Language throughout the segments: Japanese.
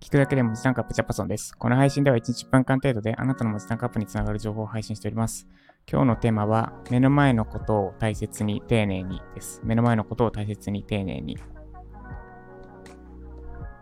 聞くだけで文字タンクアップジャパソンです。この配信では1日1分間程度であなたの文字タンクアップにつながる情報を配信しております。今日のテーマは、目の前のことを大切に丁寧にです。目の前のことを大切に丁寧に。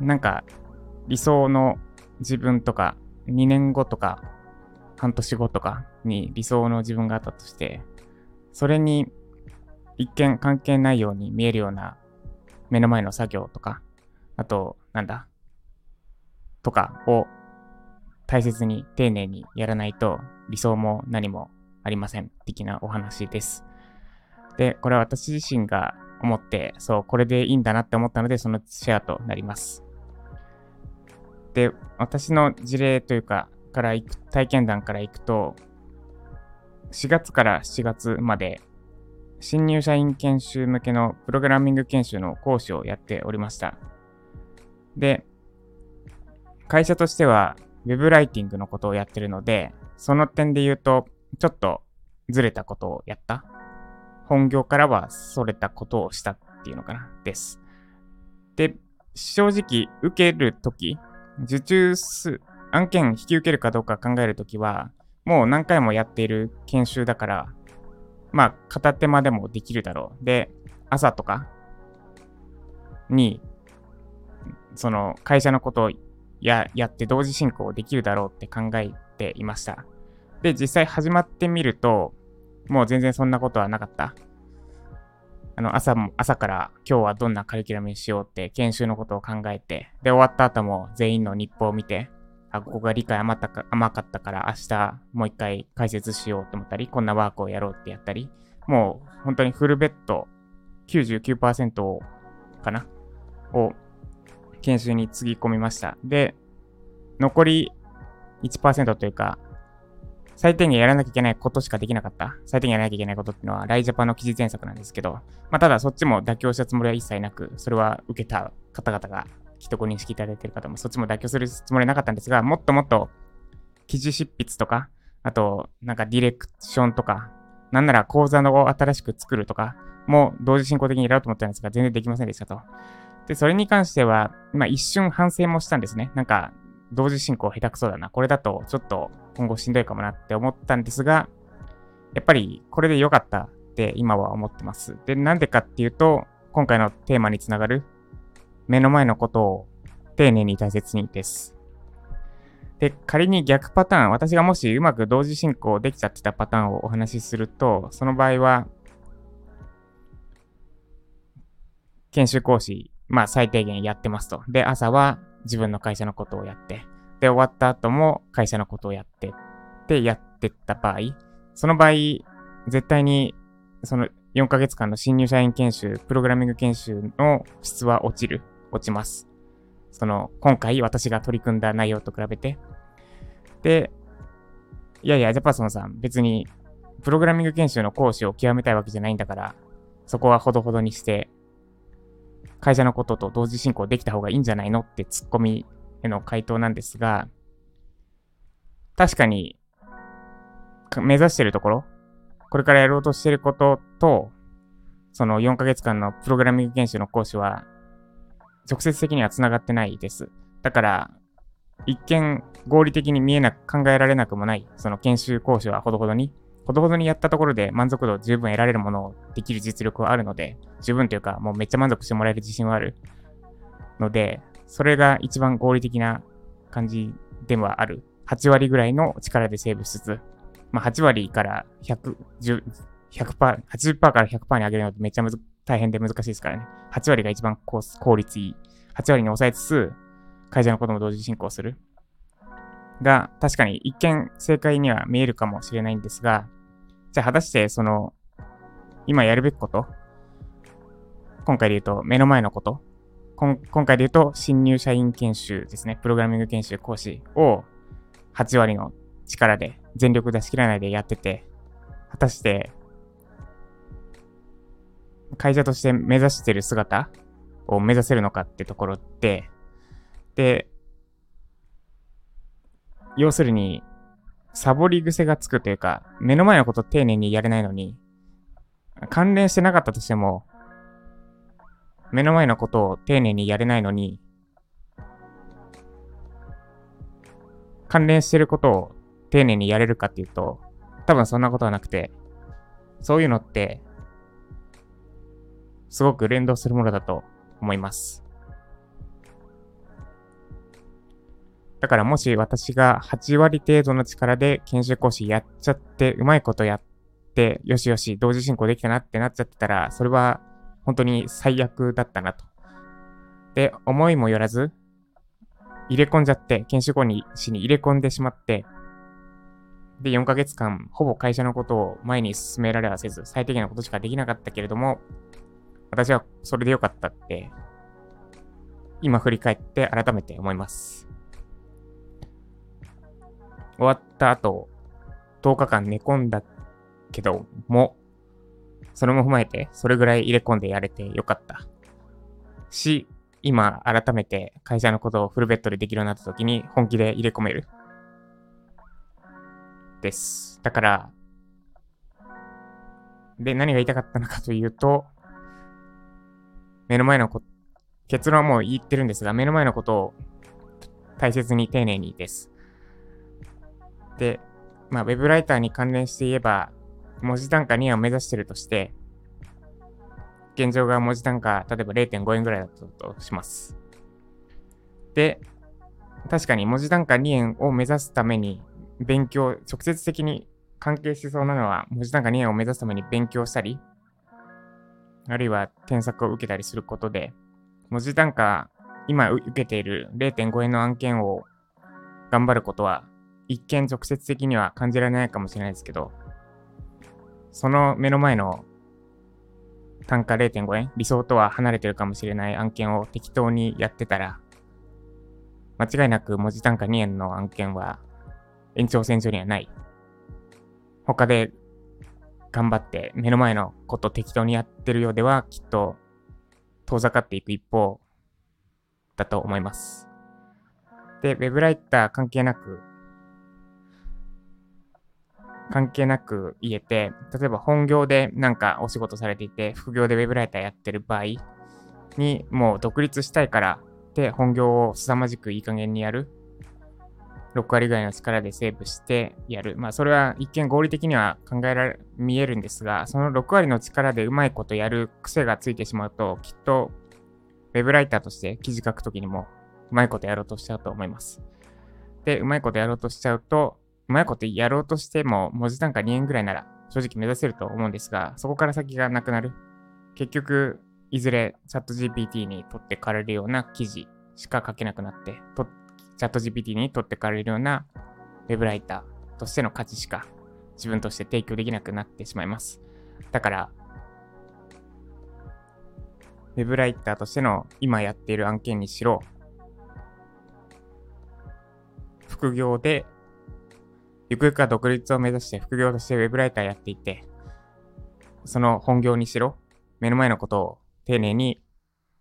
なんか、理想の自分とか、2年後とか、半年後とかに理想の自分があったとして、それに一見関係ないように見えるような目の前の作業とか、あと、なんだ、とかを大切に丁寧にやらないと理想も何もありません的なお話です。で、これは私自身が思って、そう、これでいいんだなって思ったので、そのシェアとなります。で、私の事例というか、から行く、体験談から行くと、4月から7月まで、新入社員研修向けのプログラミング研修の講師をやっておりました。で、会社としては Web ライティングのことをやってるので、その点で言うと、ちょっとずれたことをやった。本業からはそれたことをしたっていうのかな、です。で、正直、受けるとき、受注す、案件引き受けるかどうか考えるときは、もう何回もやっている研修だから、まあ、片手間でもできるだろう。で、朝とかに、その会社のことをややって同時進行できるだろうって考えていました。で、実際始まってみると、もう全然そんなことはなかった。あの、朝も、朝から今日はどんなカリキュラムにしようって研修のことを考えて、で、終わった後も全員の日報を見て、あ、ここが理解甘ったか甘かったから明日もう一回解説しようと思ったり、こんなワークをやろうってやったり、もう本当にフルベッド99%かなを研修につぎ込みました。で、残り1%というか、最低限やらなきゃいけないことしかできなかった。最低限やらなきゃいけないことっていうのは、ライジャパンの記事添削なんですけど、まあ、ただそっちも妥協したつもりは一切なく、それは受けた方々が、きっとご認識いただいている方も、そっちも妥協するつもりはなかったんですが、もっともっと記事執筆とか、あと、なんかディレクションとか、なんなら講座を新しく作るとか、もう同時進行的にやろうと思ったんですが、全然できませんでしたと。で、それに関しては、ま一瞬反省もしたんですね。なんか、同時進行下手くそだな。これだとちょっと今後しんどいかもなって思ったんですが、やっぱりこれで良かったって今は思ってます。で、なんでかっていうと、今回のテーマにつながる目の前のことを丁寧に大切にです。で、仮に逆パターン、私がもしうまく同時進行できちゃってたパターンをお話しすると、その場合は、研修講師、まあ最低限やってますと。で、朝は自分の会社のことをやって、で、終わった後も会社のことをやってってやってった場合、その場合、絶対にその4ヶ月間の新入社員研修、プログラミング研修の質は落ちる、落ちます。その、今回私が取り組んだ内容と比べて。で、いやいや、ジャパソンさん、別に、プログラミング研修の講師を極めたいわけじゃないんだから、そこはほどほどにして、会社のことと同時進行できた方がいいんじゃないのってツッコミへの回答なんですが、確かに、目指してるところ、これからやろうとしてることと、その4ヶ月間のプログラミング研修の講師は、直接的には繋がってないです。だから、一見合理的に見えなく考えられなくもない、その研修講師はほどほどに、ほどほどにやったところで満足度十分得られるものをできる実力はあるので、十分というか、もうめっちゃ満足してもらえる自信はあるので、それが一番合理的な感じではある。8割ぐらいの力でセーブしつつ、まあ8割から100、10 100%、80%から100%に上げるのってめっちゃむず大変で難しいですからね。8割が一番効率いい。8割に抑えつつ、会社のことも同時進行する。が、確かに一見正解には見えるかもしれないんですが、じゃあ果たしてその、今やるべきこと今回で言うと目の前のこと今今回で言うと新入社員研修ですね。プログラミング研修講師を8割の力で全力出し切らないでやってて、果たして会社として目指してる姿を目指せるのかってところって、で、要するに、サボり癖がつくというか、目の前のこと丁寧にやれないのに、関連してなかったとしても、目の前のことを丁寧にやれないのに、関連してることを丁寧にやれるかっていうと、多分そんなことはなくて、そういうのって、すごく連動するものだと思います。だからもし私が8割程度の力で研修講師やっちゃって、うまいことやって、よしよし、同時進行できたなってなっちゃってたら、それは本当に最悪だったなと。で、思いもよらず、入れ込んじゃって、研修講師に入れ込んでしまって、で、4ヶ月間、ほぼ会社のことを前に進められはせず、最適なことしかできなかったけれども、私はそれでよかったって、今振り返って改めて思います。終わった後、10日間寝込んだけども、それも踏まえて、それぐらい入れ込んでやれてよかった。し、今改めて会社のことをフルベッドでできるようになった時に本気で入れ込める。です。だから、で、何が言いたかったのかというと、目の前のこ、結論はもう言ってるんですが、目の前のことを大切に丁寧にです。で、まあ、ウェブライターに関連して言えば、文字単価2円を目指してるとして、現状が文字単価、例えば0.5円ぐらいだったとします。で、確かに文字単価2円を目指すために勉強、直接的に関係しそうなのは、文字単価2円を目指すために勉強したり、あるいは添削を受けたりすることで、文字単価、今受けている0.5円の案件を頑張ることは、一見直接的には感じられないかもしれないですけど、その目の前の単価0.5円、理想とは離れてるかもしれない案件を適当にやってたら、間違いなく文字単価2円の案件は延長線上にはない。他で頑張って目の前のこと適当にやってるようではきっと遠ざかっていく一方だと思います。で、ウェブライター関係なく、関係なく言えて、例えば本業でなんかお仕事されていて、副業でウェブライターやってる場合にもう独立したいからで本業を凄まじくいい加減にやる6割ぐらいの力でセーブしてやる。まあ、それは一見合理的には考えられ、見えるんですが、その6割の力でうまいことやる癖がついてしまうと、きっと、ウェブライターとして記事書くときにも、うまいことやろうとしちゃうと思います。で、うまいことやろうとしちゃうと、うまいことやろうとしても、文字単価2円ぐらいなら正直目指せると思うんですが、そこから先がなくなる。結局、いずれチャット GPT に取ってかれるような記事しか書けなくなって、とチャット GPT に取ってかれるようなウェブライターとしての価値しか自分として提供できなくなってしまいます。だから、ウェブライターとしての今やっている案件にしろ、副業で、ゆくゆくは独立を目指して副業としてウェブライターやっていて、その本業にしろ、目の前のことを丁寧に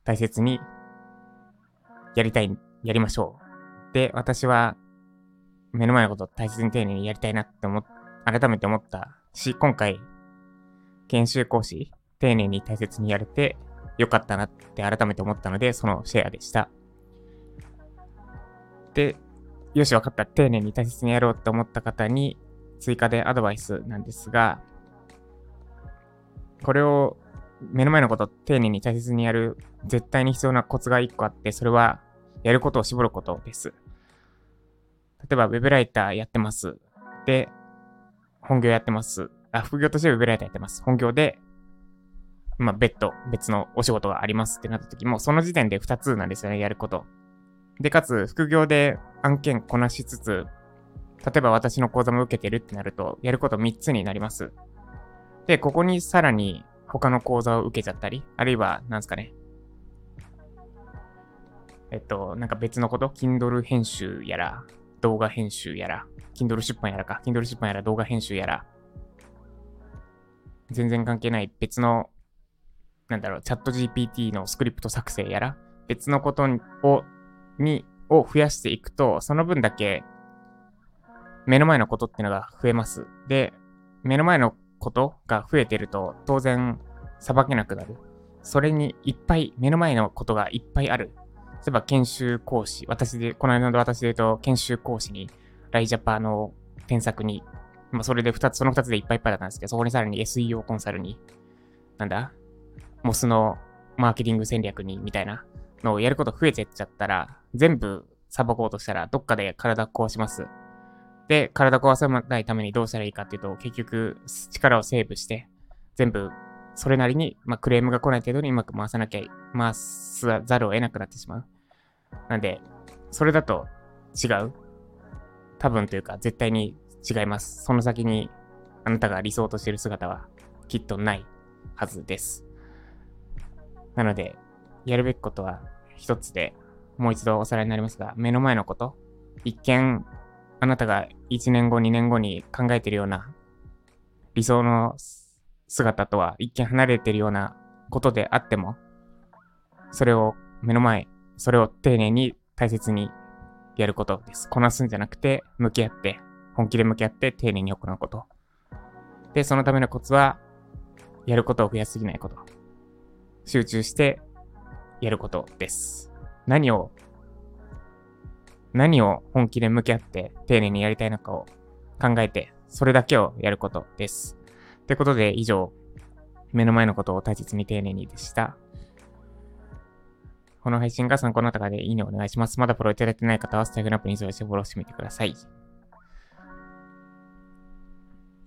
大切にやりたい、やりましょうで、私は目の前のことを大切に丁寧にやりたいなって思っ、改めて思ったし、今回、研修講師、丁寧に大切にやれてよかったなって改めて思ったので、そのシェアでした。で、よし、分かった。丁寧に大切にやろうって思った方に追加でアドバイスなんですが、これを目の前のこと丁寧に大切にやる絶対に必要なコツが1個あって、それはやることを絞ることです。例えば、ウェブライターやってます。で、本業やってます。あ、副業としてウェブライターやってます。本業で、まあ、別途、別のお仕事がありますってなった時も、その時点で2つなんですよね、やること。で、かつ、副業で案件こなしつつ、例えば私の講座も受けてるってなると、やること3つになります。で、ここにさらに他の講座を受けちゃったり、あるいは、なんですかね、えっと、なんか別のこと、Kindle 編集やら、動画編集やら、Kindle 出版やらか、Kindle 出版やら動画編集やら、全然関係ない別の、なんだろう、チャット GPT のスクリプト作成やら、別のことを、に、を増やしていくと、その分だけ目の前のことっていうのが増えます。で、目の前のことが増えてると、当然、裁けなくなる。それにいっぱい、目の前のことがいっぱいある。例えば研修講師、私で、この間の私で言うと、研修講師に、ライジャパの添削に、まあ、それで2つ、その2つでいっぱいいっぱいだったんですけど、そこにさらに SEO コンサルに、なんだ？モスのマーケティング戦略に、みたいなのをやること増えてっちゃったら、全部裁こうとしたら、どっかで体壊します。で、体壊さないためにどうしたらいいかっていうと、結局、力をセーブして、全部、それなりに、まあ、クレームが来ない程度にうまく回さなきゃ、回すざるを得なくなってしまう。なんで、それだと違う。多分というか、絶対に違います。その先に、あなたが理想としている姿は、きっとないはずです。なので、やるべきことは一つで、もう一度おさらいになりますが、目の前のこと、一見、あなたが1年後、2年後に考えているような理想の姿とは一見離れてるようなことであっても、それを目の前、それを丁寧に大切にやることです。こなすんじゃなくて、向き合って、本気で向き合って丁寧に行うこと。で、そのためのコツは、やることを増やすぎないこと。集中してやることです。何を何を本気で向き合って丁寧にやりたいのかを考えて、それだけをやることです。ということで、以上、目の前のことを大切に丁寧にでした。この配信が参考になった方でいいねお願いします。まだフォローいただいてない方はスタイフラップに添してフォローしてみてください。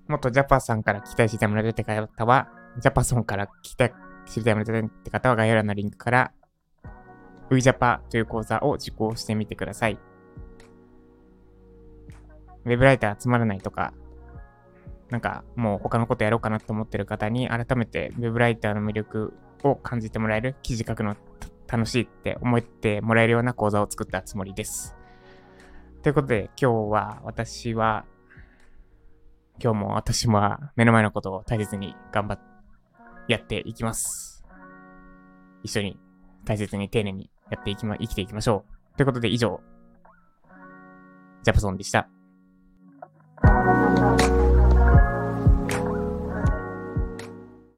もっとジャパさんから聞きたい知りたいものが出て方は、ジャパソンから聞きたい知りたいものが出てって方は概要欄のリンクから、ウイジャパという講座を受講してみてください。ウェブライター集まらないとか、なんかもう他のことやろうかなと思ってる方に改めてウェブライターの魅力を感じてもらえる、記事書くの楽しいって思ってもらえるような講座を作ったつもりです。ということで今日は私は、今日も私も目の前のことを大切に頑張ってやっていきます。一緒に大切に丁寧にやっていきま、生きていきましょう。ということで以上、ジャパソンでした。